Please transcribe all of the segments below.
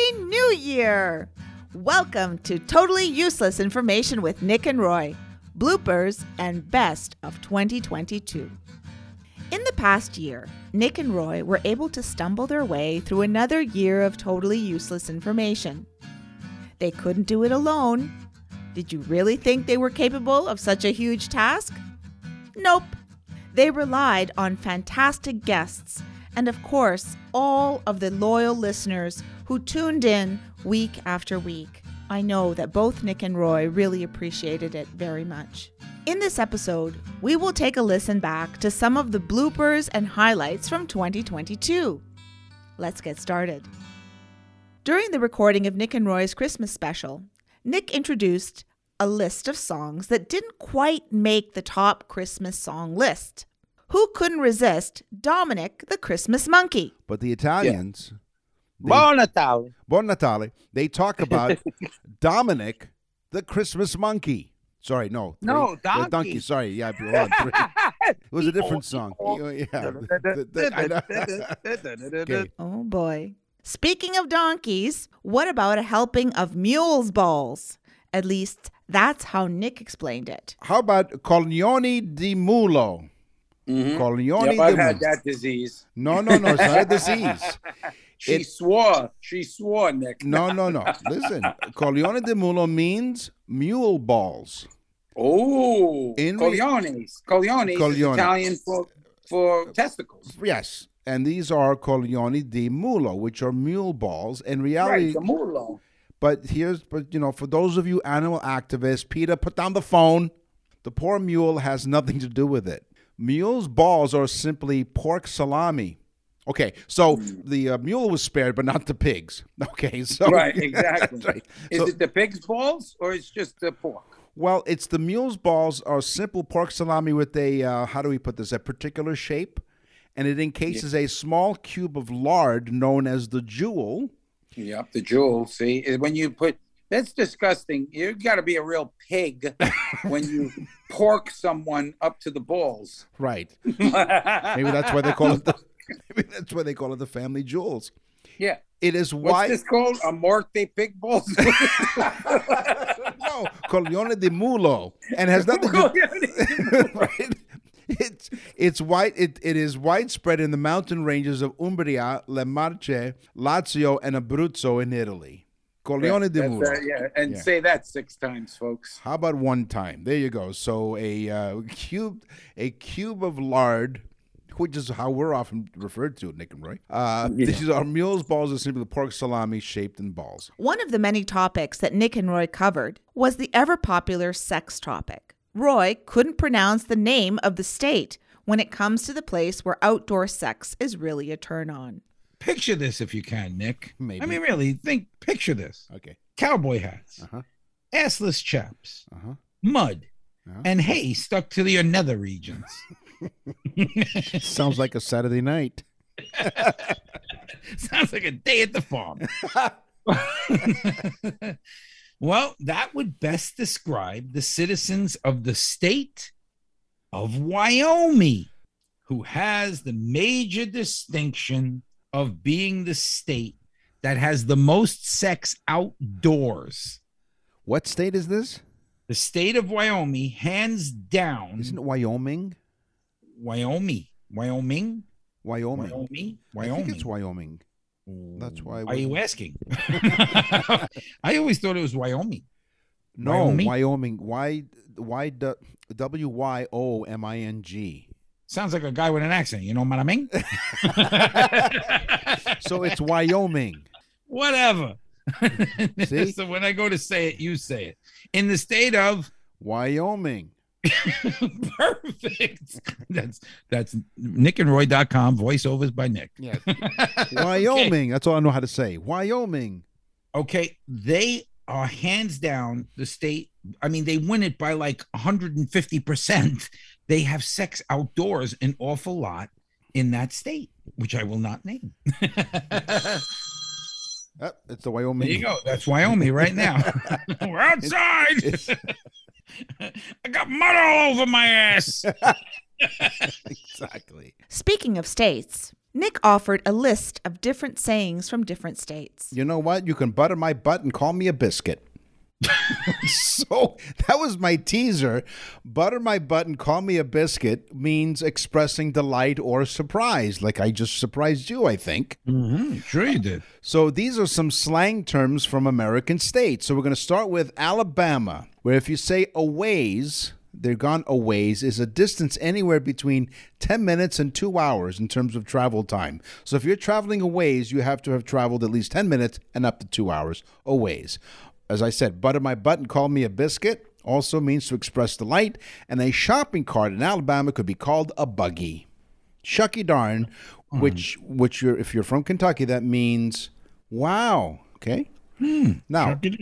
Happy New Year! Welcome to Totally Useless Information with Nick and Roy, bloopers and best of 2022. In the past year, Nick and Roy were able to stumble their way through another year of totally useless information. They couldn't do it alone. Did you really think they were capable of such a huge task? Nope. They relied on fantastic guests and, of course, all of the loyal listeners who tuned in week after week. I know that both Nick and Roy really appreciated it very much. In this episode, we will take a listen back to some of the bloopers and highlights from 2022. Let's get started. During the recording of Nick and Roy's Christmas special, Nick introduced a list of songs that didn't quite make the top Christmas song list. Who couldn't resist Dominic the Christmas Monkey? But the Italians, they- Buon Natale. Buon Natale, they talk about Dominic the Christmas monkey. Sorry, no. three- No, the donkey. donkey. Sorry, yeah, hold on, three. It was a different song. Yeah, the- the- I know. Okay. Oh boy. Speaking of donkeys, what about a helping of mules' balls? At least that's how Nick explained it. How about Coglioni di Mulo? Mhm. Coglioni Yep, I've had that disease. No, no, no, it's not a disease. She It- swore. She swore, Nick. No, no, no. Listen, Coglione di Mulo means mule balls. Oh, In Cogliones. Cogliones Italian for for testicles. Yes, and these are Coglioni di Mulo, which are mule balls. In reality, Right, the mulo. But here's, but you know, for those of you animal activists, Peter, put down the phone. The poor mule has nothing to do with it. Mule's balls are simply pork salami. Okay, so the uh, mule was spared, but not the pigs. Okay, so Right, exactly. Right. Is So- it the pig's balls or it's just the pork? well, it's the mule's balls are simple pork salami with a uh, how do we put this? A particular shape, and it encases a small cube of lard known as the jewel. Yep, the jewel. See, when you put that's disgusting. You've got to be a real pig when you pork someone up to the balls. Right. Maybe that's why they call it the. Maybe that's why they call it the family jewels. yeah. It is What's why this called? A morte pig balls? no Coglione di Mulo, and has nothing to do. right. It's it's white. It, it is widespread in the mountain ranges of Umbria, Le Marche, Lazio, and Abruzzo in Italy. Coglione di That's, Mulo. uh, yeah, and Yeah. say that six times, folks. How about one time? There you go. So a uh, cube, a cube of lard, which is how we're often referred to, Nick and Roy. Uh, These are mule's balls, are simply pork salami shaped in balls. One of the many topics that Nick and Roy covered was the ever popular sex topic. Roy couldn't pronounce the name of the state when it comes to the place where outdoor sex is really a turn on. Picture this if you can, Nick. Maybe. I mean, really, think, picture this Okay. cowboy hats, Uh-huh. assless chaps, Uh-huh. mud, Uh-huh. and hay stuck to your nether regions. Sounds like a Saturday night. Sounds like a day at the farm. well, that would best describe the citizens of the state of Wyoming, who has the major distinction of being the state that has the most sex outdoors. What state is this? The state of Wyoming, hands down, Isn't it Wyoming? Wyoming, Wyoming, Wyoming. Wyoming, I think it's Wyoming. Wyoming. That's why. Are you asking? I always thought it was Wyoming. No, Wyoming? Wyoming. Why? Why? W Y O M I N G. Sounds like a guy with an accent. You know what I mean? So it's Wyoming. Whatever. See? so when I go to say it, you say it. In the state of Wyoming. perfect. That's that's nickandroy.com, voiceovers by Nick. Yes. Wyoming. That's all I know how to say. Wyoming. Okay, they are hands down the state. I mean, they win it by like 150%. They have sex outdoors an awful lot in that state, which I will not name. Ah, it's the Wyoming. There you go. That's Wyoming right now. We're outside. It's- I got mud all over my ass. exactly. Speaking of states, Nick offered a list of different sayings from different states. You know what? You can butter my butt and call me a biscuit. So that was my teaser. Butter my butt and call me a biscuit means expressing delight or surprise, like I just surprised you, I think. Mm-hmm. Sure, you did. So these are some slang terms from American states. So we're going to start with Alabama, where if you say a ways, they're gone a ways is a distance anywhere between 10 minutes and two hours in terms of travel time. So if you're traveling a ways, you have to have traveled at least 10 minutes and up to two hours a ways. As I said, butter my butt and call me a biscuit also means to express delight, and a shopping cart in Alabama could be called a buggy. Shucky darn, which which you're if you're from Kentucky, that means wow. Okay. Now, Chuck it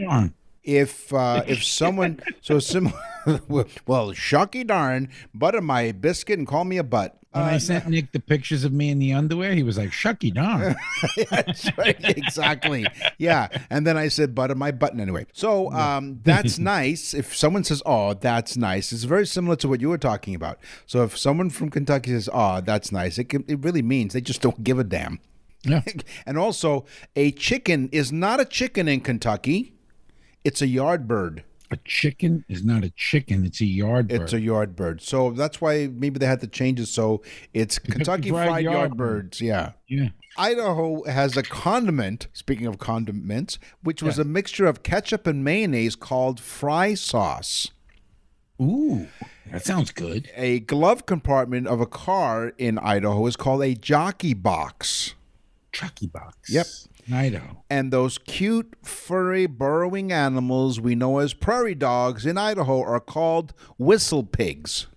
if uh, if someone so sim well shucky darn butter my biscuit and call me a butt When I sent Nick the pictures of me in the underwear, he was like, "Shucky darn." That's right, exactly. Yeah and then i said butter my button anyway. So um, that's nice. If someone says oh that's nice it's very similar to what you were talking about. So if someone from kentucky says oh that's nice it, can, it really means they just don't give a damn. Yeah. and also a chicken is not a chicken in kentucky. It's a yard bird A chicken is not a chicken; it's a yard bird. It's a yard bird. So that's why maybe they had to change it so it's Kentucky Fried Fried, Yard Yard, Birds. Yeah. yeah. Idaho has a condiment, speaking of condiments, which was a mixture of ketchup and mayonnaise called fry sauce. Ooh, that sounds good. A glove compartment of a car in Idaho is called a jockey box. Chucky box. Yep. In Idaho. And those cute, furry, burrowing animals we know as prairie dogs in Idaho are called whistle pigs.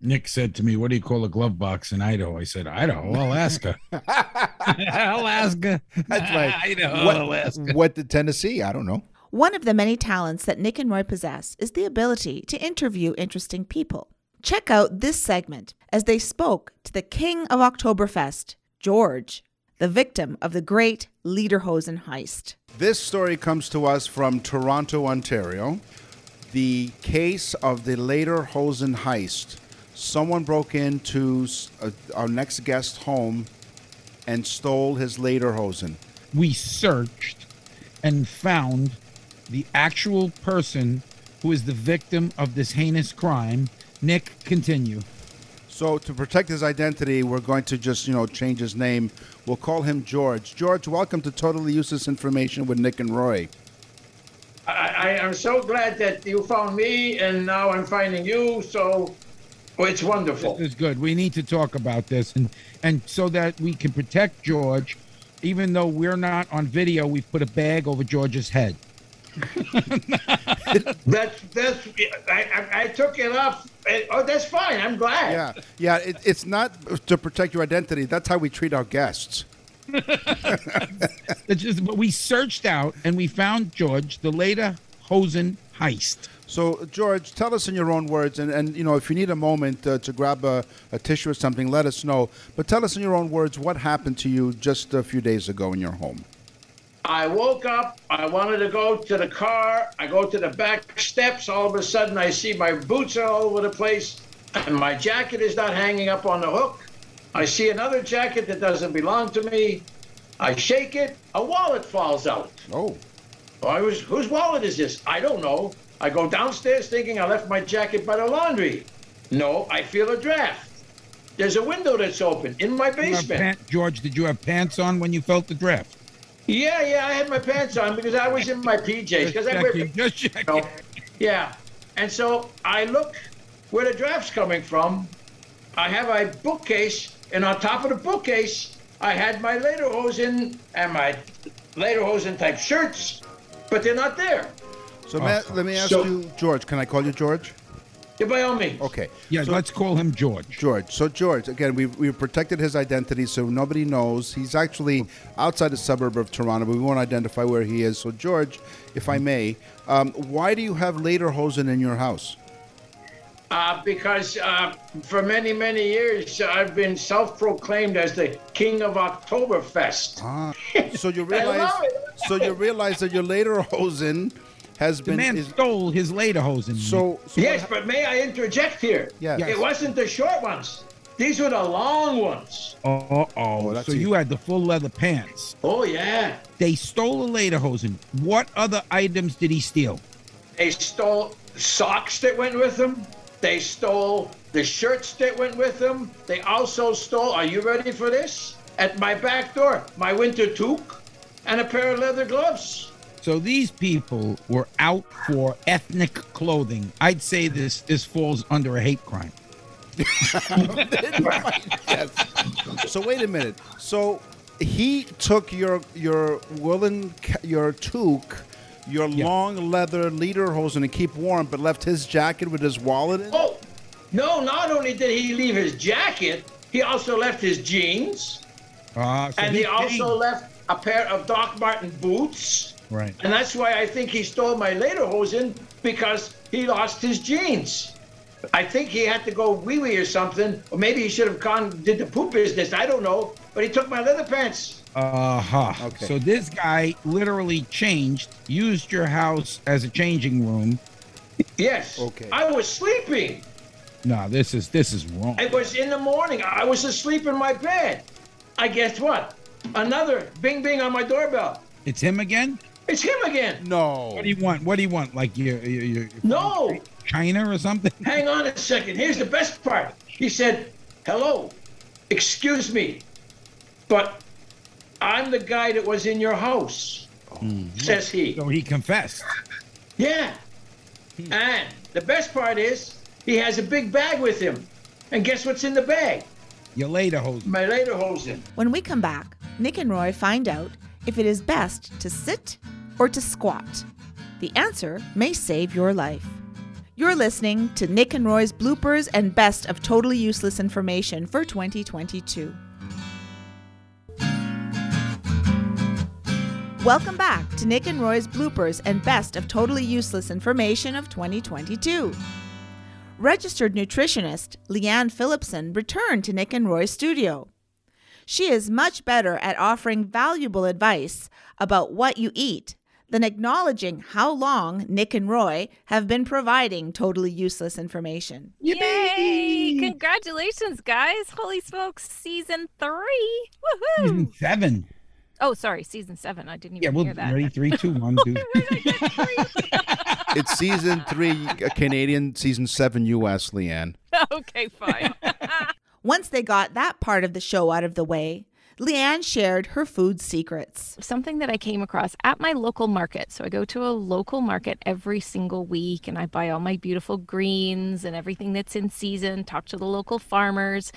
Nick said to me, "What do you call a glove box in Idaho?" I said, "Idaho, Alaska." Alaska. That's right. Idaho, what, Alaska. what did Tennessee? I don't know. One of the many talents that Nick and Roy possess is the ability to interview interesting people. Check out this segment as they spoke to the king of Oktoberfest, George, the victim of the great Lederhosen heist. This story comes to us from Toronto, Ontario. The case of the Lederhosen heist. Someone broke into s- uh, our next guest's home and stole his Lederhosen. we searched and found the actual person who is the victim of this heinous crime. Nick, continue. So to protect his identity, we're going to just, you know, change his name. We'll call him George. George, welcome to Totally Useless Information with Nick and Roy. I, I am so glad that you found me and now I'm finding you. So oh, it's wonderful. This is good. We need to talk about this, and and so that we can protect George, even though we're not on video, we've put a bag over George's head. That's that's I, I, I took it off. Oh, that's fine. I'm glad. Yeah, yeah. It, it's not to protect your identity. That's how we treat our guests. Just, but we searched out and we found George, the later Hosen heist. So, George, tell us in your own words, and, and you know, if you need a moment uh, to grab a, a tissue or something, let us know. But tell us in your own words what happened to you just a few days ago in your home. I woke up. I wanted to go to the car. I go to the back steps. All of a sudden, I see my boots are all over the place, and my jacket is not hanging up on the hook. I see another jacket that doesn't belong to me. I shake it. A wallet falls out. Oh, I was, whose wallet is this? I don't know. I go downstairs thinking I left my jacket by the laundry. No, I feel a draft. There's a window that's open in my basement. George, did you have pants on when you felt the draft? Yeah, yeah, I had my pants on because I was in my PJs. Because I wear, checking, just you know, yeah. And so I look where the draft's coming from. I have a bookcase, and on top of the bookcase, I had my Lederhosen and my Lederhosen type shirts, but they're not there. so ma- oh. let me ask So- you, George. Can I call you George? Yeah, by all means. Okay. Yeah, So- let's call him George. George. So George, again, we've, we've protected his identity, so nobody knows. He's actually outside the suburb of Toronto, but we won't identify where he is. So George, if I may, um, why do you have Lederhosen in your house? Uh, because uh, for many, many years, I've been self proclaimed as the king of Oktoberfest. Ah, so you realize, love so you realize that your Lederhosen has The been man is, stole his Lederhosen. so. so Yes, what- but may I interject here? Yes. It wasn't the short ones. These were the long ones. Uh oh. that's So it. you had the full leather pants. Oh yeah. They stole a lederhosen. What other items did he steal? They stole socks that went with them. They stole the shirts that went with them. They also stole, are you ready for this? At my back door, my winter toque and a pair of leather gloves. So these people were out for ethnic clothing. I'd say this this falls under a hate crime. yes. So wait a minute. So he took your your woolen your toque, your Yeah. long leather lederhosen to keep warm, but left his jacket with his wallet in. Oh, no, not only did he leave his jacket, he also left his jeans Uh, so and he also changed. left a pair of Doc Marten boots. Right. And that's why I think he stole my lederhosen because he lost his jeans. I think he had to go wee wee or something, or maybe he should have gone did the poop business. I don't know, but he took my leather pants. Uh huh. Okay. So this guy literally changed, used your house as a changing room. Yes. Okay. I was sleeping. No, this is this is wrong. It was in the morning. I was asleep in my bed. I guess what? Another bing bing on my doorbell. It's him again. It's him again. No. What do you want? What do you want? Like your your, your No. China or something? Hang on a second. Here's the best part. He said, Hello, excuse me, but I'm the guy that was in your house, mm-hmm. says he. So he confessed. Yeah. And the best part is, he has a big bag with him. And guess what's in the bag? Your lederhosen. My later lederhosen. When we come back, Nick and Roy find out if it is best to sit or to squat. The answer may save your life. You're listening to Nick and Roy's bloopers and best of totally useless information for 2022. Welcome back to Nick and Roy's bloopers and best of totally useless information of 2022. Registered nutritionist Leanne Phillipson returned to Nick and Roy's studio. She is much better at offering valuable advice about what you eat than acknowledging how long Nick and Roy have been providing totally useless information. Yay! Congratulations, guys. Holy smokes, season three. Woohoo! Season seven. Oh, sorry, season seven. I didn't Yeah, even well, hear that. ready, three, two, one, dude. It's season three uh, Canadian, season seven U.S. Leanne. okay, fine. Once they got that part of the show out of the way, Leanne shared her food secrets. Something that I came across at my local market. So I go to a local market every single week and I buy all my beautiful greens and everything that's in season, talk to the local farmers.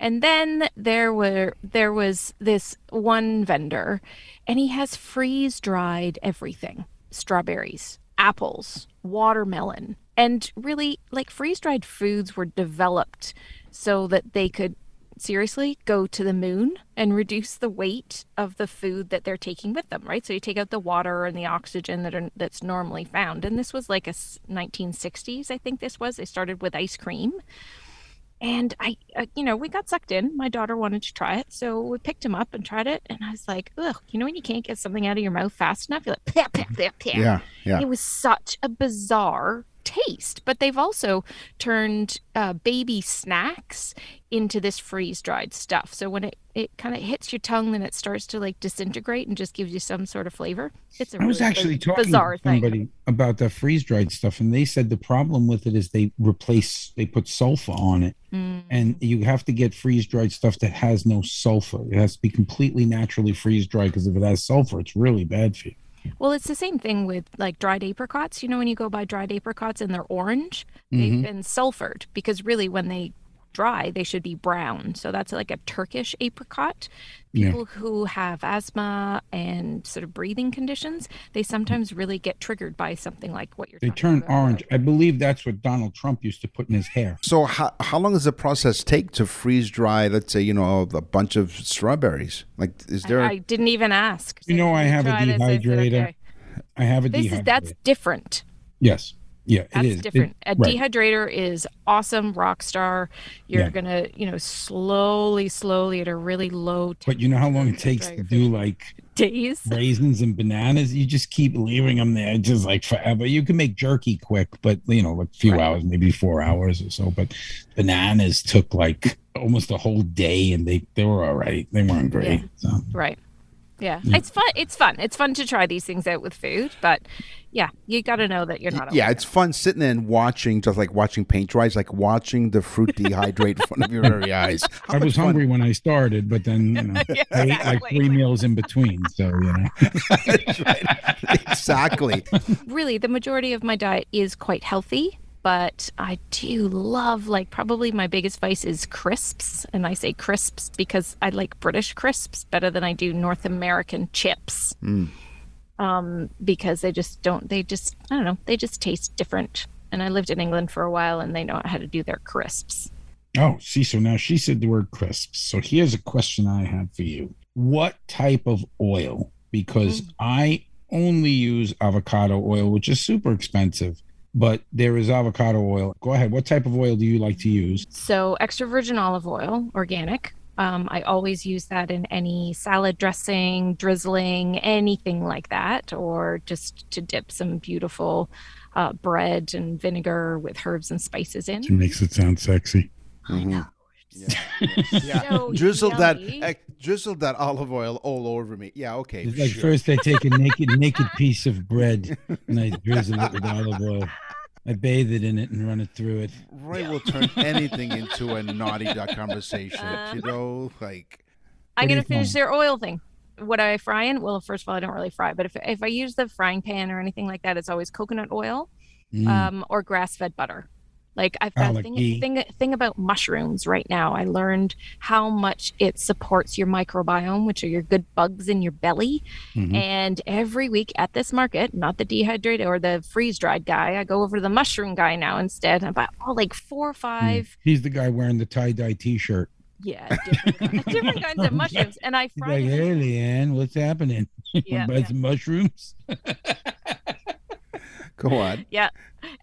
And then there were there was this one vendor and he has freeze-dried everything. Strawberries, apples, watermelon, and really like freeze-dried foods were developed so that they could seriously go to the moon and reduce the weight of the food that they're taking with them right? So you take out the water and the oxygen that are that's normally found. And this was like a 1960s i think this was. They started with ice cream. And i uh, you know we got sucked in. My daughter wanted to try it. So we picked him up and tried it. And i was like ugh you know when you can't get something out of your mouth fast enough? You're like "Pah, pah, pah, pah." Yeah, yeah. It was such a bizarre taste, but they've also turned uh, baby snacks into this freeze dried stuff. So when it, it kind of hits your tongue, then it starts to like disintegrate and just gives you some sort of flavor. It's a I was really actually biz- talking bizarre to thing. somebody about the freeze dried stuff, and they said the problem with it is they replace, they put sulfur on it, Mm. and you have to get freeze dried stuff that has no sulfur. It has to be completely naturally freeze dried because if it has sulfur, it's really bad for you. Well, it's the same thing with like dried apricots. You know, when you go buy dried apricots and they're orange, Mhm. they've been sulfured because really when they dry, they should be brown. So that's like a Turkish apricot. Yeah. People who have asthma and sort of breathing conditions, they sometimes really get triggered by something like what you're They talking turn about. orange. I believe that's what Donald Trump used to put in his hair. So how, how long does the process take to freeze dry, let's say, you know, a bunch of strawberries? Like, is there? I, I didn't even ask. You know I have a Try this. Said, dehydrator. okay. I have a This dehydrator. is that's different. yes. Yeah, That's it is. It- different. a right. dehydrator is awesome, rock star. You're Yeah. gonna, you know, slowly, slowly at a really low But you know how long it takes to do like days. raisins and bananas. You just keep leaving them there, just like forever. You can make jerky quick, but you know, like a few Right. hours, maybe four hours or so. But bananas took like almost a whole day, and they they were all right. They weren't great. So. Right. Yeah. Yeah. It's fun. It's fun. It's fun to try these things out with food, but yeah, you got to know that you're not. Yeah, alone. it's fun sitting there and watching, just like watching paint dry. It's like watching the fruit dehydrate in front of your very eyes. How I was fun- hungry when I started, but then you know, Yeah, I ate like three meals in between. So you know, right. exactly. really the majority of my diet is quite healthy but i do love like probably my biggest vice is crisps and i say crisps because i like british crisps better than i do north american chips um, because they just don't they just i don't know they just taste different and i lived in england for a while and they know how to do their crisps oh, see, so now she said the word crisps. So here's a question I have for you: What type of oil? Because I only use avocado oil, which is super expensive. But there is avocado oil. Go ahead. What type of oil do you like to use? So, extra virgin olive oil, organic. Um, I always use that in any salad dressing, drizzling, anything like that, or just to dip some beautiful uh, bread and vinegar with herbs and spices in. She makes it sound sexy. Mhm. Yeah. So drizzled that yummy. eh, drizzled that olive oil all over me. Yeah, okay. It's like sure. first I take a naked naked piece of bread and I drizzle it with olive oil. I bathe it in it and run it through it. Roy will turn anything into a naughty duck conversation. you know, like I'm gonna finish find? their oil thing. What I fry in? Well, first of all, I don't really fry, but if if I use the frying pan or anything like that, it's always coconut oil Mm. um, or grass fed butter. Like I've got like thing, thing thing about mushrooms right now. I learned how much it supports your microbiome, which are your good bugs in your belly. Mhm. And every week at this market, not the dehydrated or the freeze dried guy, I go over to the mushroom guy now instead. I buy oh, like four or five, He's the guy wearing the tie dye T-shirt. yeah, different, kinds- different kinds of mushrooms. And I He's like, "Hey, Leanne, what's happening? Yeah, Buy yeah. some mushrooms." go on. Yeah.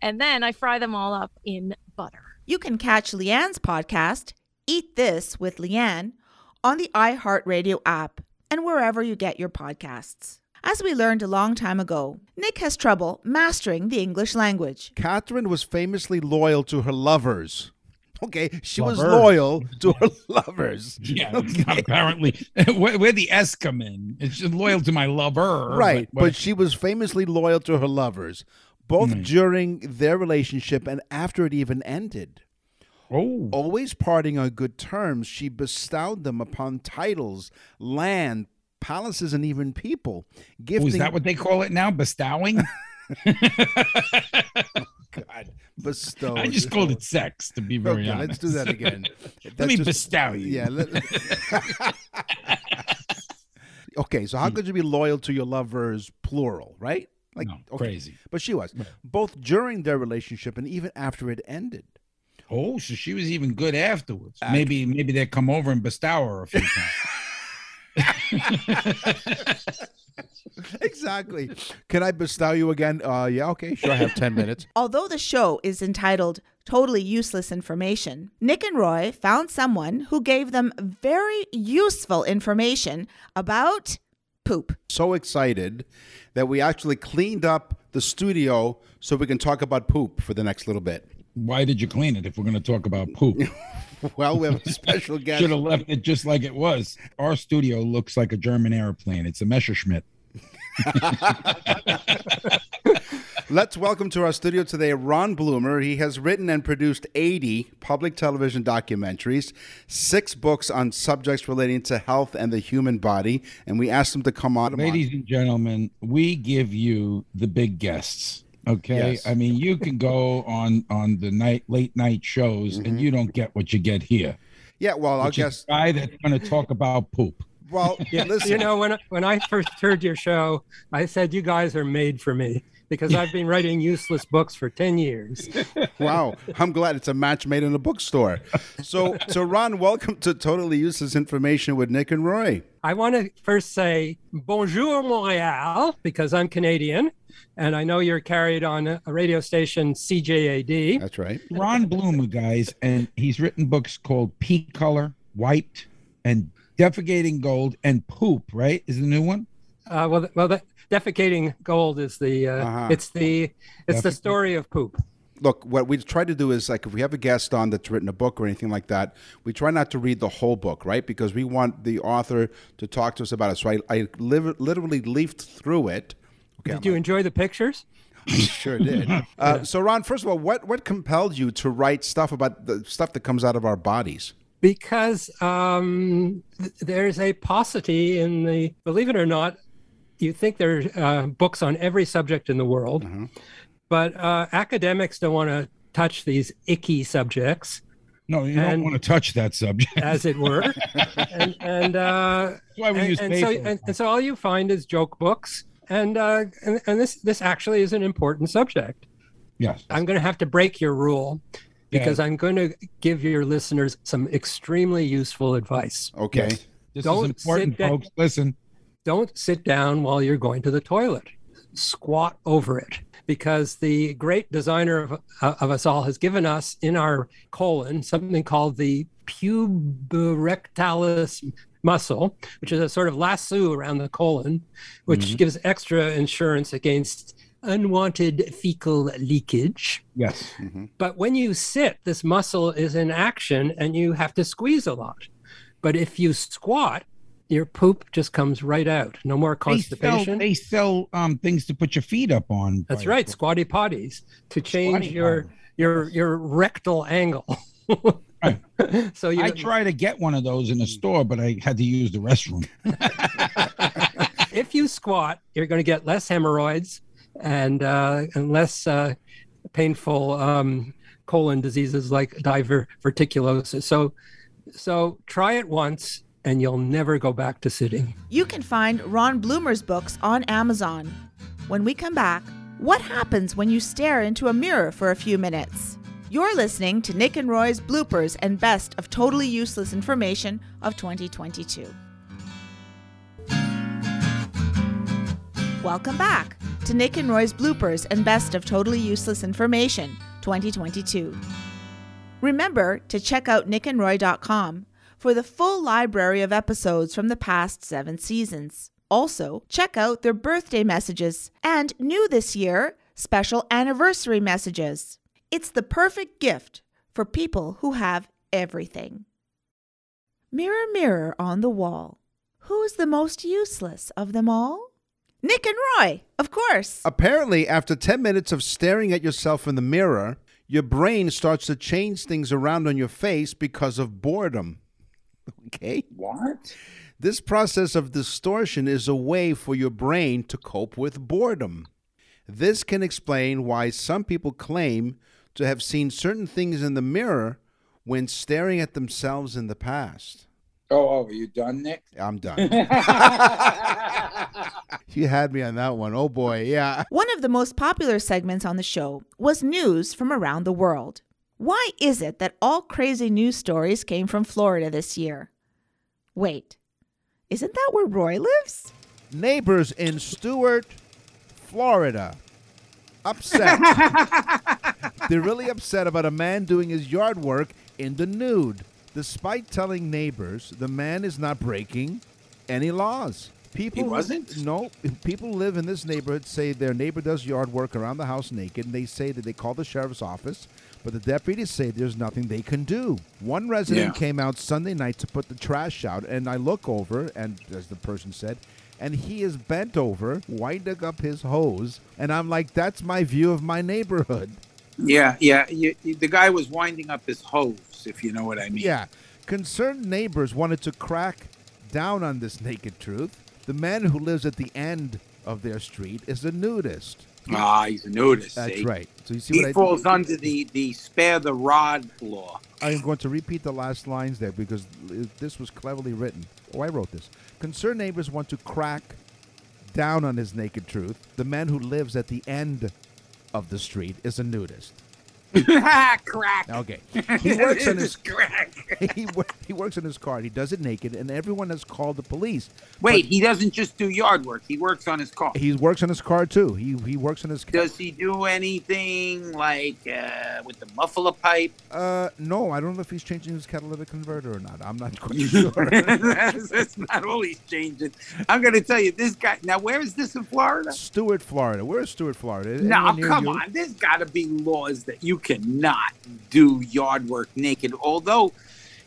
And then I fry them all up in butter. You can catch Leanne's podcast, Eat This with Leanne, on the iHeartRadio app and wherever you get your podcasts. As we learned a long time ago, Nick has trouble mastering the English language. Catherine was famously loyal to her lovers. Okay, she was loyal to her lovers. Yeah, apparently, where, where the S come in? It's just loyal to my lover, Right, But, but she was famously loyal to her lovers, both Right. during their relationship and after it even ended. oh, Always parting on good terms, she bestowed them upon titles, land, palaces, and even people. oh, Gifting, is that what they call it now? Bestowing? Oh, God, bestowed. I just called it sex, to be very Okay, honest. let's do that again. Let me just- bestow you. Yeah. Let, okay, so how hmm. could you be loyal to your lovers, plural, right? Like, No, okay. crazy. But she was both during their relationship and even after it ended. Oh, so she was even good afterwards. maybe, maybe they come over and bestow her a few times. Exactly. Can I bestow you again? Uh, yeah. Okay. Sure. I have ten minutes. Although the show is entitled Totally Useless Information, Nick and Roy found someone who gave them very useful information about poop. So excited that we actually cleaned up the studio so we can talk about poop for the next little bit. Why did you clean it if we're going to talk about poop? Well, we have a special guest. Should have left it just like it was. Our studio looks like a German airplane. It's a Messerschmitt. Let's welcome to our studio today Ron Blumer. He has written and produced 80 public television documentaries, six books on subjects relating to health and the human body, and we asked him to come on. Ladies and gentlemen, we give you the big guests. Okay, Yes. I mean you can go on on the night late night shows and mm-hmm. you don't get what you get here. Yeah, well, I Which is guess. a guy that's going to talk about poop. Well, Yeah, listen. you know, when when I first heard your show, I said you guys are made for me because I've been writing useless books for ten years. Wow, I'm glad it's a match made in a bookstore. So, so Ron, welcome to Totally Useless Information with Nick and Roy. I want to first say bonjour Montreal because I'm Canadian, and I know you're carried on a, a radio station CJAD. That's right. Ron Blumer, guys, and he's written books called Pea Color, Wiped, and Defecating Gold, and Poop. Right? Is the new one? Uh, well, well, the defecating gold is the. Uh, Uh-huh. It's the. It's the story of poop. Look, what we try to do is like if we have a guest on that's written a book or anything like that, we try not to read the whole book, right? Because we want the author to talk to us about it. So I, I liv- literally leafed through it. Okay, Did you enjoy the pictures? I sure did. Uh, so, Ron, first of all, what what compelled you to write stuff about the stuff that comes out of our bodies? because um, th- there's a paucity in the believe it or not you think there are uh, books on every subject in the world but uh, academics don't want to touch these icky subjects No, you And- don't want to touch that subject. as it were and, and uh, That's why we and, use and so paper. and, and so all you find is joke books and uh, and, and this this actually is an important subject yes. i'm going to have to break your rule because i'm going to give your listeners some extremely useful advice Okay. Yes. This Don't is important, sit down- folks. Listen. Don't sit down while you're going to the toilet. Squat over it because the great designer of, uh, of us all has given us in our colon something called the puborectalis muscle, which is a sort of lasso around the colon, which gives extra insurance against unwanted fecal leakage. Yes. But when you sit, this muscle is in action and you have to squeeze a lot. But if you squat, your poop just comes right out. No more constipation. They sell, they sell um, things to put your feet up on. That's right, squatty potties to change Squatty your potty. your your rectal angle. Right. so you I tried to get one of those in a store, but I had to use the restroom. if you squat, you're going to get less hemorrhoids and uh, and less uh, painful um, colon diseases like diverticulosis. So so try it once and you'll never go back to sitting. You can find Ron Blumer's books on Amazon. When we come back, what happens when you stare into a mirror for a few minutes? You're listening to Nick and Roy's bloopers and best of totally useless information of 2022. Welcome back to Nick and Roy's bloopers and best of totally useless information 2022. Remember to check out nickandroy.com for the full library of episodes from the past seven seasons. Also, check out their birthday messages and new this year, special anniversary messages. It's the perfect gift for people who have everything. Mirror, mirror on the wall, who's the most useless of them all? Nick and Roy, of course. Apparently, after 10 minutes of staring at yourself in the mirror, your brain starts to change things around on your face because of boredom. Okay? What? This process of distortion is a way for your brain to cope with boredom. This can explain why some people claim to have seen certain things in the mirror when staring at themselves in the past. Oh, oh, are you done, Nick? I'm done. you had me on that one. Oh boy, yeah. One of the most popular segments on the show was news from around the world. Why is it that all crazy news stories came from Florida this year? Wait, isn't that where Roy lives? Neighbors in Stuart, Florida, upset. They're really upset about a man doing his yard work in the nude. Despite telling neighbors the man is not breaking any laws. People He wasn't? No, people live in this neighborhood say their neighbor does yard work around the house naked, and they say that they call the sheriff's office, but the deputies say there's nothing they can do. One resident Yeah. came out Sunday night to put the trash out, and I look over, and as the person said, and he is bent over, winding up his hose, and I'm like, that's my view of my neighborhood. Yeah, yeah. You, you- the guy was winding up his hose, if you know what I mean. Yeah. Concerned neighbors wanted to crack down on this naked truth. The man who lives at the end of their street is a nudist. Ah, he's a nudist. That's see? right. So you see He what I falls under the the spare the rod law. I'm going to repeat the last lines there because this was cleverly written. Oh, I wrote this. Concerned neighbors want to crack down on his naked truth. The man who lives at the end of the street is a nudist. crack. Okay. He works on his crack. he, He works in his car. He does it naked, and everyone has called the police. Wait, he doesn't just do yard work. He works on his car. He works on his car too. He he works on his. Does he do anything like uh, with the muffler pipe? Uh, no, I don't know if he's changing his catalytic converter or not. I'm not quite sure. that's, that's not all he's changing. I'm going to tell you, this guy. Now, where is this in Florida? Stuart, Florida. Where is Stuart, Florida? No, come you? on. There's got to be laws that you cannot do yard work naked. Although,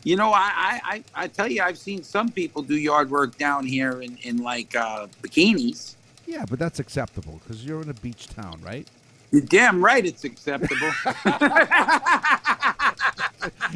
you know, I I, I, tell you, I've seen some people do yard work down here in, in like uh, bikinis. Yeah, but that's acceptable because you're in a beach town, right? You're damn right it's acceptable.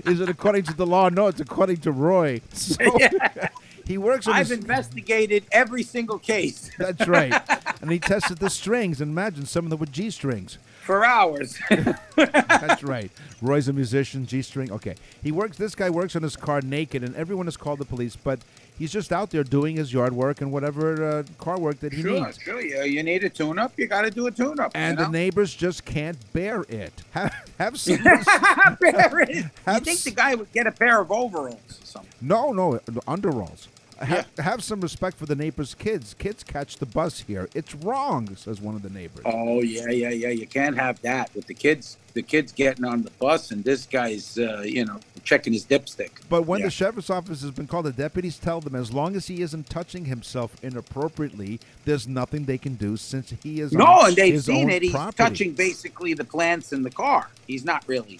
Is it according to the law? No, it's according to Roy. So he works on I've his. investigated every single case That's right. And he tested the strings. And imagine some of them with G strings. For hours. That's right. Roy's a musician, G string. Okay. He works. This guy works on his car naked, and everyone has called the police. But he's just out there doing his yard work and whatever uh, car work that he sure, needs. sure. You, you need a tune up, you got to do a tune up. And you the neighbors just can't bear it. Have, have some. Bear it. you think the guy would get a pair of overalls or something? no, no, underalls. Have, have some respect for the neighbors' kids. Kids catch the bus here. It's wrong, says one of the neighbors. Oh yeah, yeah, yeah. You can't have that with the kids. The kids getting on the bus, and this guy's, uh, you know, checking his dipstick. But when Yeah. the sheriff's office has been called, the deputies tell them as long as he isn't touching himself inappropriately, there's nothing they can do since he is No, and they've seen it. He's property. touching basically the plants in the car. He's not really.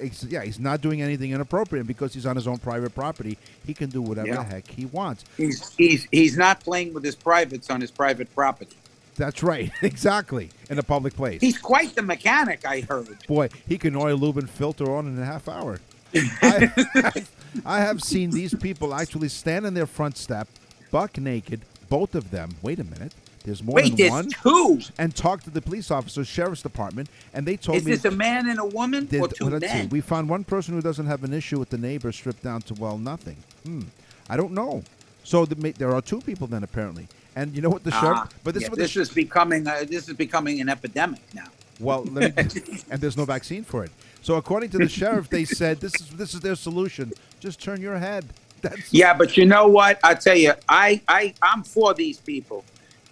Ex- Yeah, he's not doing anything inappropriate because he's on his own private property. He can do whatever Yeah. the heck he wants. He's he's he's not playing with his privates on his private property. That's right, exactly. In a public place. He's quite the mechanic, I heard. Boy, he can oil, lube, and filter on in a half hour. I, I have seen these people actually stand on their front step, buck naked, both of them. Wait a minute. There's more Wait, than there's one. two. And talked to the police officers, sheriff's department, and they told Is me. Is this a man and a woman or two well, let's see. men? We found one person who doesn't have an issue with the neighbor stripped down to well nothing. Hmm. I don't know. So the, there are two people then apparently. And you know what the sheriff? Ah, but this yeah, is this sh- is becoming uh, this is becoming an epidemic now. well, let me, and there's no vaccine for it. So according to the sheriff, they said this is this is their solution. Just turn your head. That's Yeah, but you know what? I tell you, I I I'm for these people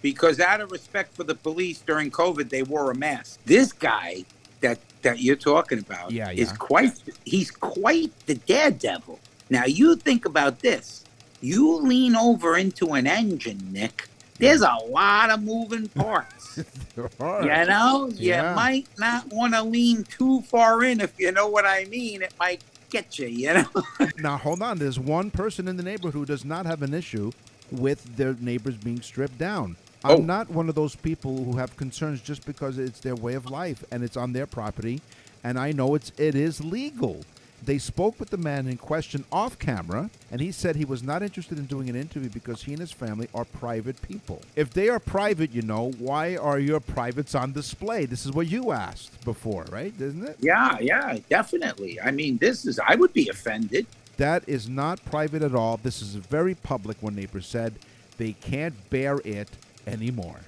because out of respect for the police during COVID, they wore a mask. This guy that that you're talking about Yeah, is quite he's quite the daredevil. Now you think about this. You lean over into an engine, Nick. There's a lot of moving parts. You know, you Yeah. might not want to lean too far in if you know what I mean. It might get you, you know. Now hold on. There's one person in the neighborhood who does not have an issue with their neighbors being stripped down. Oh. I'm not one of those people who have concerns just because it's their way of life and it's on their property, and I know it's it is legal. They spoke with the man in question off camera, and he said he was not interested in doing an interview because he and his family are private people. If they are private, you know, why are your privates on display? This is what you asked before, right? Isn't it? Yeah, yeah, definitely. I mean, this is, I would be offended. That is not private at all. This is very public, one neighbor said. They can't bear it anymore.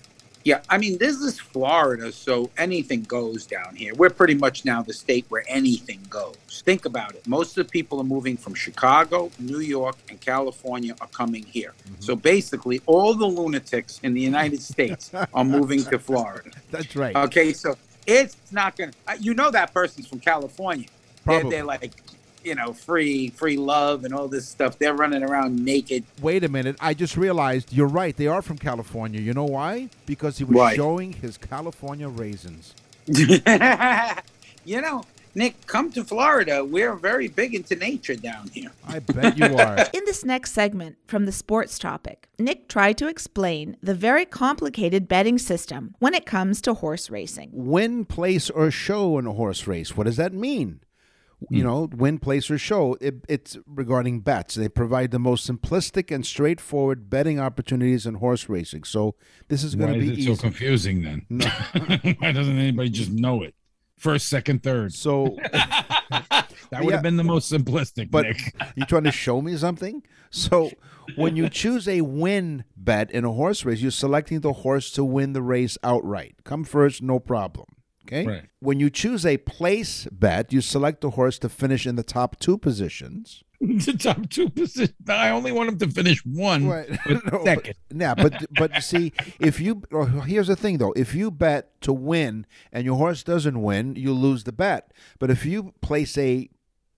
Yeah, I mean, this is Florida, so anything goes down here. We're pretty much now the state where anything goes. Think about it. Most of the people are moving from Chicago, New York, and California are coming here. Mm-hmm. So basically, all the lunatics in the United States are moving to Florida. That's right. Okay, so it's not going to, uh, you know, that person's from California. They're, they're like, you know, free, free love and all this stuff. They're running around naked. Wait a minute. I just realized you're right. They are from California. You know why? Because he was Why? showing his California raisins. you know, Nick, come to Florida. We're very big into nature down here. I bet you are. In this next segment from the sports topic, Nick tried to explain the very complicated betting system when it comes to horse racing. win, place, or show in a horse race. What does that mean? You hmm. know, win, place, or show. It, it's regarding bets. They provide the most simplistic and straightforward betting opportunities in horse racing. So this is going to is be it easy. so confusing then? no. Why doesn't anybody just know it? First, second, third. so That would Yeah. have been the most simplistic, But Nick. you trying to show me something? So when you choose a win bet in a horse race, you're selecting the horse to win the race outright. Come first, no problem. Okay. Right. When you choose a place bet, you select the horse to finish in the top two positions. the top two positions. I only want him to finish one, Right. but No, but- second. Yeah, but but see, if you oh, here's the thing though, if you bet to win and your horse doesn't win, you lose the bet. But if you place a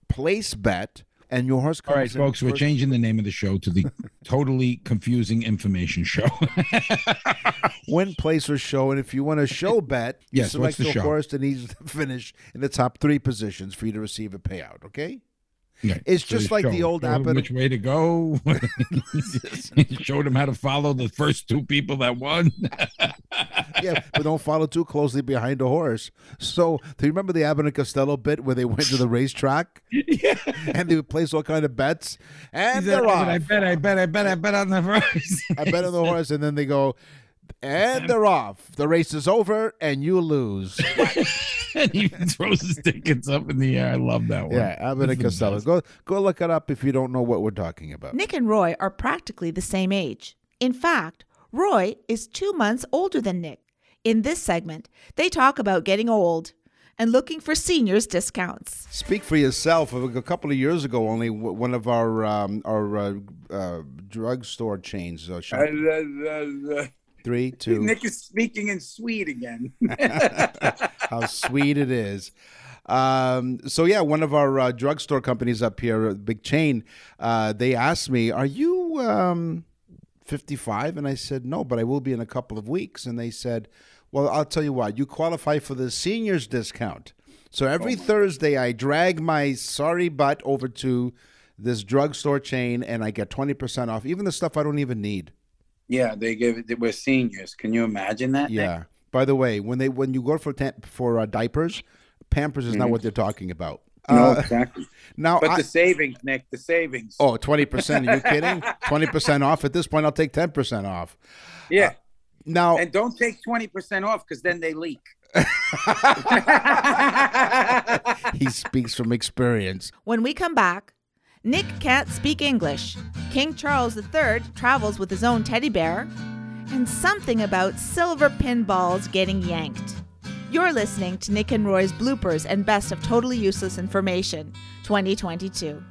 place bet and your horse comes All right, folks, we're changing the name of the show to the totally confusing information show. win, place, or show, and if you want a show bet, you Yes, select the show? horse that needs to finish in the top three positions for you to receive a payout. Okay. Yeah, It's so just like the old show Abbott- Which way to go? Showed him how to follow the first two people that won. yeah, but don't follow too closely behind a horse. So, do you remember the Abbott and Costello bit where they went to the racetrack yeah. and they would place all kind of bets, and said, they're off. I bet, I bet, I bet, I bet on the first. I bet on the horse, and then they go, and they're off. The race is over, and you lose. And he throws his tickets up in the air. I love that one. Yeah, Abbott and It's the Costello. best. Go, go look it up if you don't know what we're talking about. Nick and Roy are practically the same age. In fact, Roy is two months older than Nick. In this segment, they talk about getting old and looking for seniors discounts. Speak for yourself. A couple of years ago, only one of our um, our uh, uh, drugstore chains. Uh, shop- three, two. Nick is speaking in Swede again. How sweet it is. Um, so yeah, one of our uh, drugstore companies up here, big chain, uh, they asked me, "Are you um, 55?" And I said, "No, but I will be in a couple of weeks." And they said, "Well, I'll tell you what. You qualify for the seniors discount. So every Thursday, I drag my sorry butt over to this drugstore chain, and I get 20% off, even the stuff I don't even need." Yeah, they give it. We're seniors. Can you imagine that? Nick? Yeah. By the way, when they when you go for tam- for uh, diapers, Pampers is not what they're talking about. No, Uh, exactly. now, But I- the savings, Nick, the savings. oh, 20%. Are you kidding? 20% off. At this point, I'll take 10% off. yeah. Now, and don't take 20% off because then they leak. he speaks from experience. When we come back, Nick can't speak English. King Charles III travels with his own teddy bear, and something about silver pinballs getting yanked. You're listening to Nick and Roy's bloopers and best of totally useless information 2022.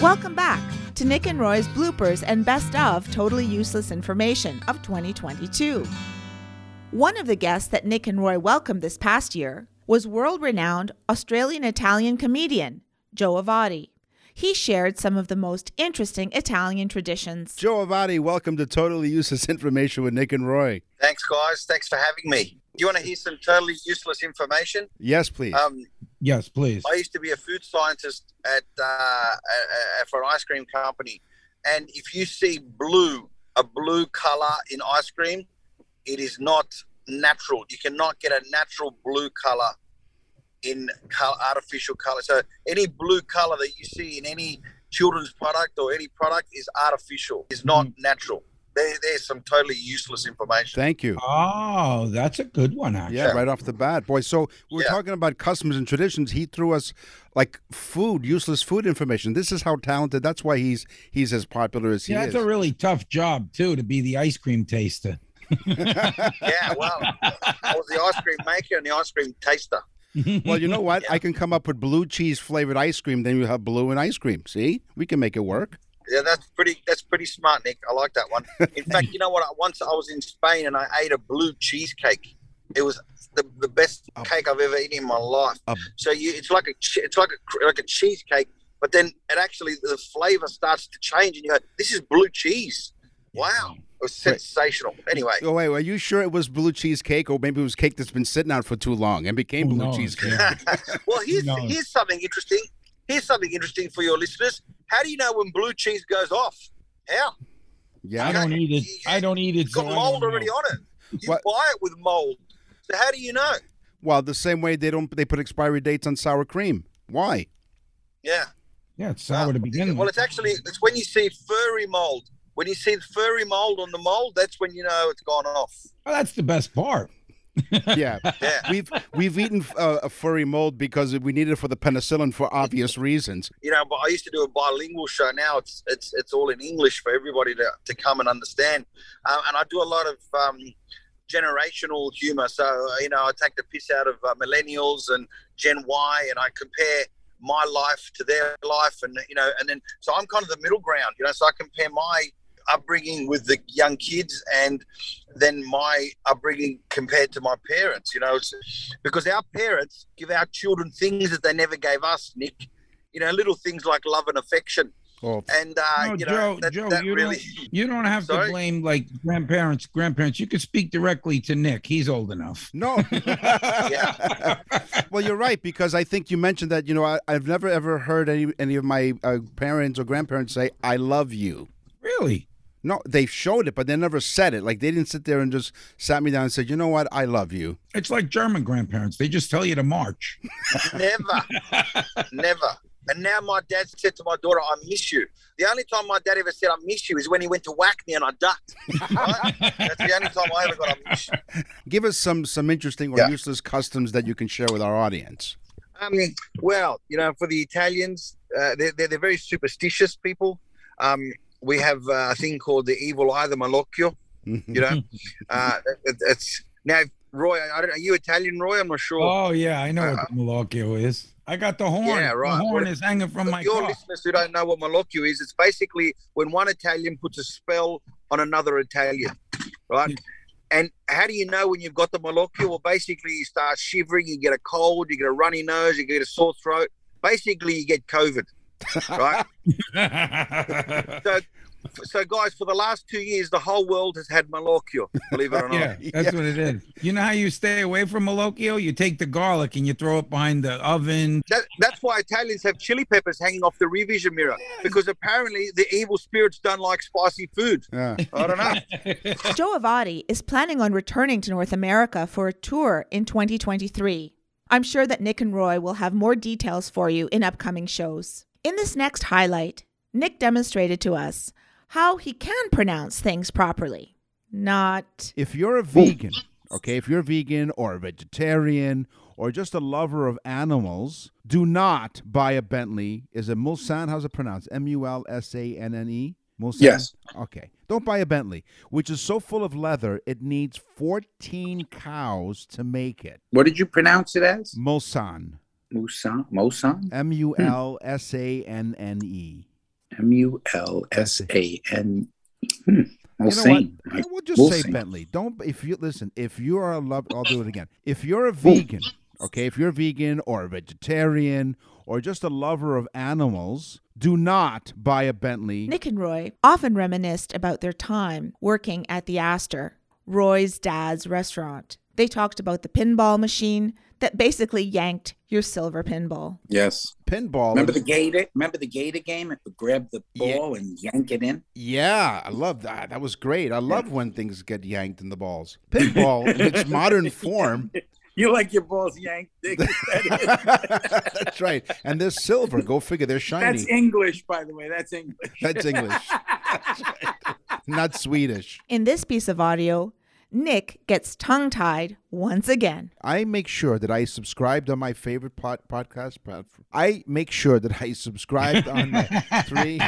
Welcome back to Nick and Roy's bloopers and best of totally useless information of 2022. One of the guests that Nick and Roy welcomed this past year was world renowned Australian Italian comedian Joe Avati. He shared some of the most interesting Italian traditions. Joe Avati, welcome to Totally Useless Information with Nick and Roy. Thanks, guys. Thanks for having me. Do you want to hear some totally useless information? Yes, please. Um, Yes, please. I used to be a food scientist at uh, uh, uh, for an ice cream company, and if you see blue, a blue color in ice cream, it is not natural. You cannot get a natural blue color in col- artificial color. So any blue color that you see in any children's product or any product is artificial. Is not hmm. natural. There, there's some totally useless information. Thank you. Oh, that's a good one, actually. Yeah, right off the bat. Boy, so we're Yeah. talking about customs and traditions. He threw us like food, useless food information. This is how talented. That's why he's he's as popular as he Yeah, is. that's a really tough job too to be the ice cream taster. Yeah, well, I was the ice cream maker and the ice cream taster. well, you know what? I can come up with blue cheese flavored ice cream. Then you have blue and ice cream. See, we can make it work. Yeah, that's pretty. That's pretty smart, Nick. I like that one. In fact, you know what? Once I was in Spain and I ate a blue cheesecake. It was the, the best cake I've ever eaten in my life. A- So you, it's like a it's like a like a cheesecake, but then it actually the flavor starts to change, and you go, "This is blue cheese." Wow, it was sensational. Anyway, Oh wait, are you sure it was blue cheesecake, or maybe it was cake that's been sitting out for too long and became Who blue knows? cheesecake? Well, here's No. here's something interesting. Here's something interesting for your listeners. How do you know when blue cheese goes off? How? Yeah, I don't eat it. I don't eat it. It's So got I mold already on it. You What- buy it with mold. So how do you know? well, the same way they don't they put expiry dates on sour cream. Why? Yeah. Yeah, it's sour to begin Well, with. Well, it's actually it's when you see furry mold. When you see the furry mold on the mold, that's when you know it's gone off. Well, that's the best part. Yeah, Yeah. we've we've eaten uh, a furry mold because we needed it for the penicillin for obvious reasons. You know, but I used to do a bilingual show. Now it's it's it's all in English for everybody to, to come and understand. Um, and I do a lot of um, generational humor. So uh, you know, I take the piss out of uh, millennials and Gen Y, and I compare my life to their life, and you know, and then so I'm kind of the middle ground. You know, so I compare my upbringing with the young kids and then my upbringing compared to my parents you know because our parents give our children things that they never gave us nick you know little things like love and affection Oh, and uh, No, you know Joe, that, Joe, that you really don't you don't have Sorry? to blame like grandparents, grandparents. You could speak directly to Nick. He's old enough. no. well, you're right because I think you mentioned that. You know, I, I've never ever heard any any of my uh, parents or grandparents say "I love you." Really? No, they showed it, but they never said it. Like they didn't sit there and just sat me down and said, "You know what? I love you." It's like German grandparents. They just tell you to march. never never and now my dad said to my daughter i miss you the only time my dad ever said i miss you is when he went to whack me and i ducked right? that's the only time i ever got a miss you Give us some some interesting or Yeah. useless customs that you can share with our audience. Um, well, you know, for the Italians, uh, they're, they're, they're very superstitious people. Um, we have uh, a thing called the evil eye, the malocchio. You know, uh, it, it's now Roy. I don't. Are you Italian, Roy? I'm not sure. Oh yeah, I know what the Malocchio is. I got the horn. Yeah, right. The horn is hanging from my your car. listeners who don't know what malocchio is, it's basically when one Italian puts a spell on another Italian, right? And how do you know when you've got the malocchio? Well, basically, you start shivering, you get a cold, you get a runny nose, you get a sore throat. Basically, you get COVID, right? so, so guys, for the last two years, the whole world has had malocchio. Believe it or not. yeah, that's what it is. You know how you stay away from Malocchio? You take the garlic and you throw it behind the oven. That, that's why Italians have chili peppers hanging off the revision mirror because apparently the evil spirits don't like spicy food. Yeah. I don't know. Joe Avati is planning on returning to North America for a tour in 2023. I'm sure that Nick and Roy will have more details for you in upcoming shows. In this next highlight, Nick demonstrated to us how he can pronounce things properly. Not If you're a vegan, okay, if you're a vegan or a vegetarian or just a lover of animals, do not buy a Bentley. Is it Mulsanne? How's it pronounced? M U L S A N N E? Mulsanne? Yes. Okay. Don't buy a Bentley, which is so full of leather, it needs 14 cows to make it. What did you pronounce it as? Mulsanne. Musan? Mosan? M U L S A N N E. M U L S A N. Hmm. We'll You know see. what? I will just We'll say see. Bentley. Don't if you listen. If you are a love, I'll do it again. If you're a vegan, okay, if you're a vegan or a vegetarian or just a lover of animals, do not buy a Bentley. Nick and Roy often reminisced about their time working at the Astor, Roy's dad's restaurant. They talked about the pinball machine that basically yanked your silver pinball. Yes. Pinball. Remember the Gator? Remember the Gator game? It would grab the Yeah. ball and yank it in. Yeah, I love that. That was great. I love when things get yanked in the balls. Pinball in its modern form. You like your balls yanked? Dick? That's right. And they're silver. Go figure. They're shiny. That's English, by the way. That's English. That's English. That's right. Not Swedish. In this piece of audio, Nick gets tongue tied once again. I make sure that I subscribed on my favorite pod, podcast platform. I make sure that I subscribed on my three,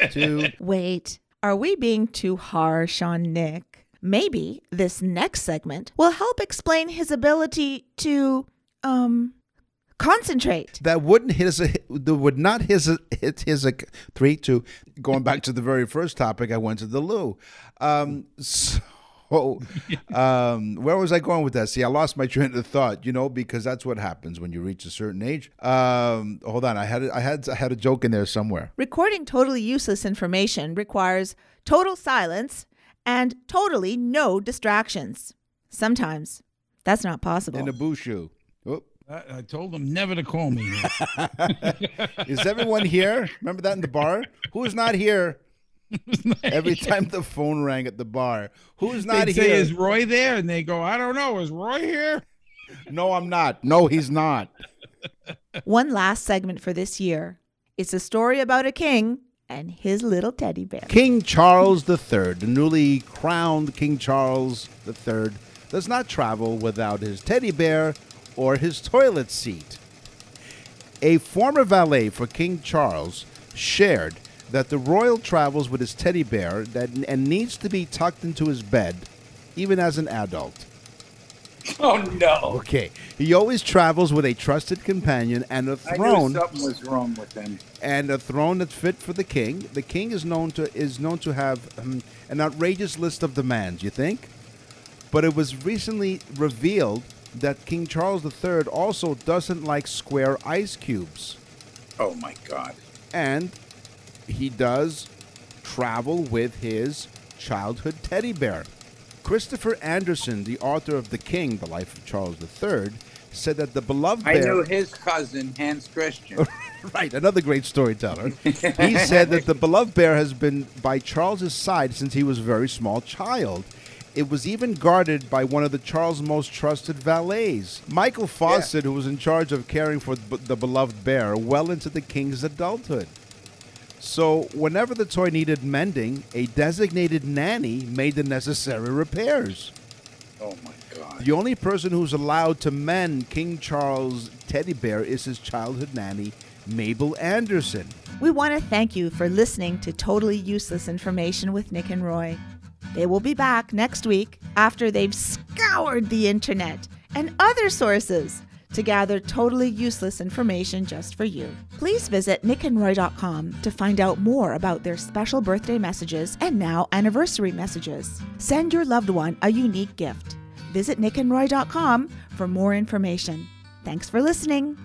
two. Wait, are we being too harsh on Nick? Maybe this next segment will help explain his ability to, um, concentrate. That wouldn't hit us. That would not his hit his a three two. Going back to the very first topic, I went to the loo. Um, so. um, where was I going with that? See, I lost my train of thought. You know, because that's what happens when you reach a certain age. Um, hold on, I had I had I had a joke in there somewhere. Recording totally useless information requires total silence and totally no distractions. Sometimes that's not possible. In a bushu. I, I told him never to call me. Is everyone here? Remember that in the bar? Who's not here? Every time the phone rang at the bar, who's not They'd say, "Is Roy there?" And they go, "I don't know. Is Roy here?" No, I'm not. No, he's not. One last segment for this year. It's a story about a king and his little teddy bear. King Charles III, the newly crowned King Charles III, does not travel without his teddy bear or his toilet seat. A former valet for King Charles shared that the royal travels with his teddy bear that, and needs to be tucked into his bed even as an adult. Oh no! Okay. He always travels with a trusted companion and a throne I knew something was wrong with them. and a throne that's fit for the king. The king is known to is known to have um, an outrageous list of demands. You think? But it was recently revealed that King Charles III also doesn't like square ice cubes, Oh my God! and he does travel with his childhood teddy bear. Christopher Anderson, the author of The King: The Life of Charles III, said that the beloved bear. I knew his cousin Hans Christian. Right, another great storyteller. he said that the beloved bear has been by Charles's side since he was a very small child. It was even guarded by one of the Charles' most trusted valets, Michael Fawcett, who was in charge of caring for b- the beloved bear well into the king's adulthood. So, whenever the toy needed mending, a designated nanny made the necessary repairs. oh my God! The only person who's allowed to mend King Charles' teddy bear is his childhood nanny, Mabel Anderson. We want to thank you for listening to Totally Useless Information with Nick and Roy. They will be back next week after they've scoured the internet and other sources to gather totally useless information just for you. Please visit nickandroy.com to find out more about their special birthday messages and now anniversary messages. Send your loved one a unique gift. Visit nickandroy.com for more information. Thanks for listening.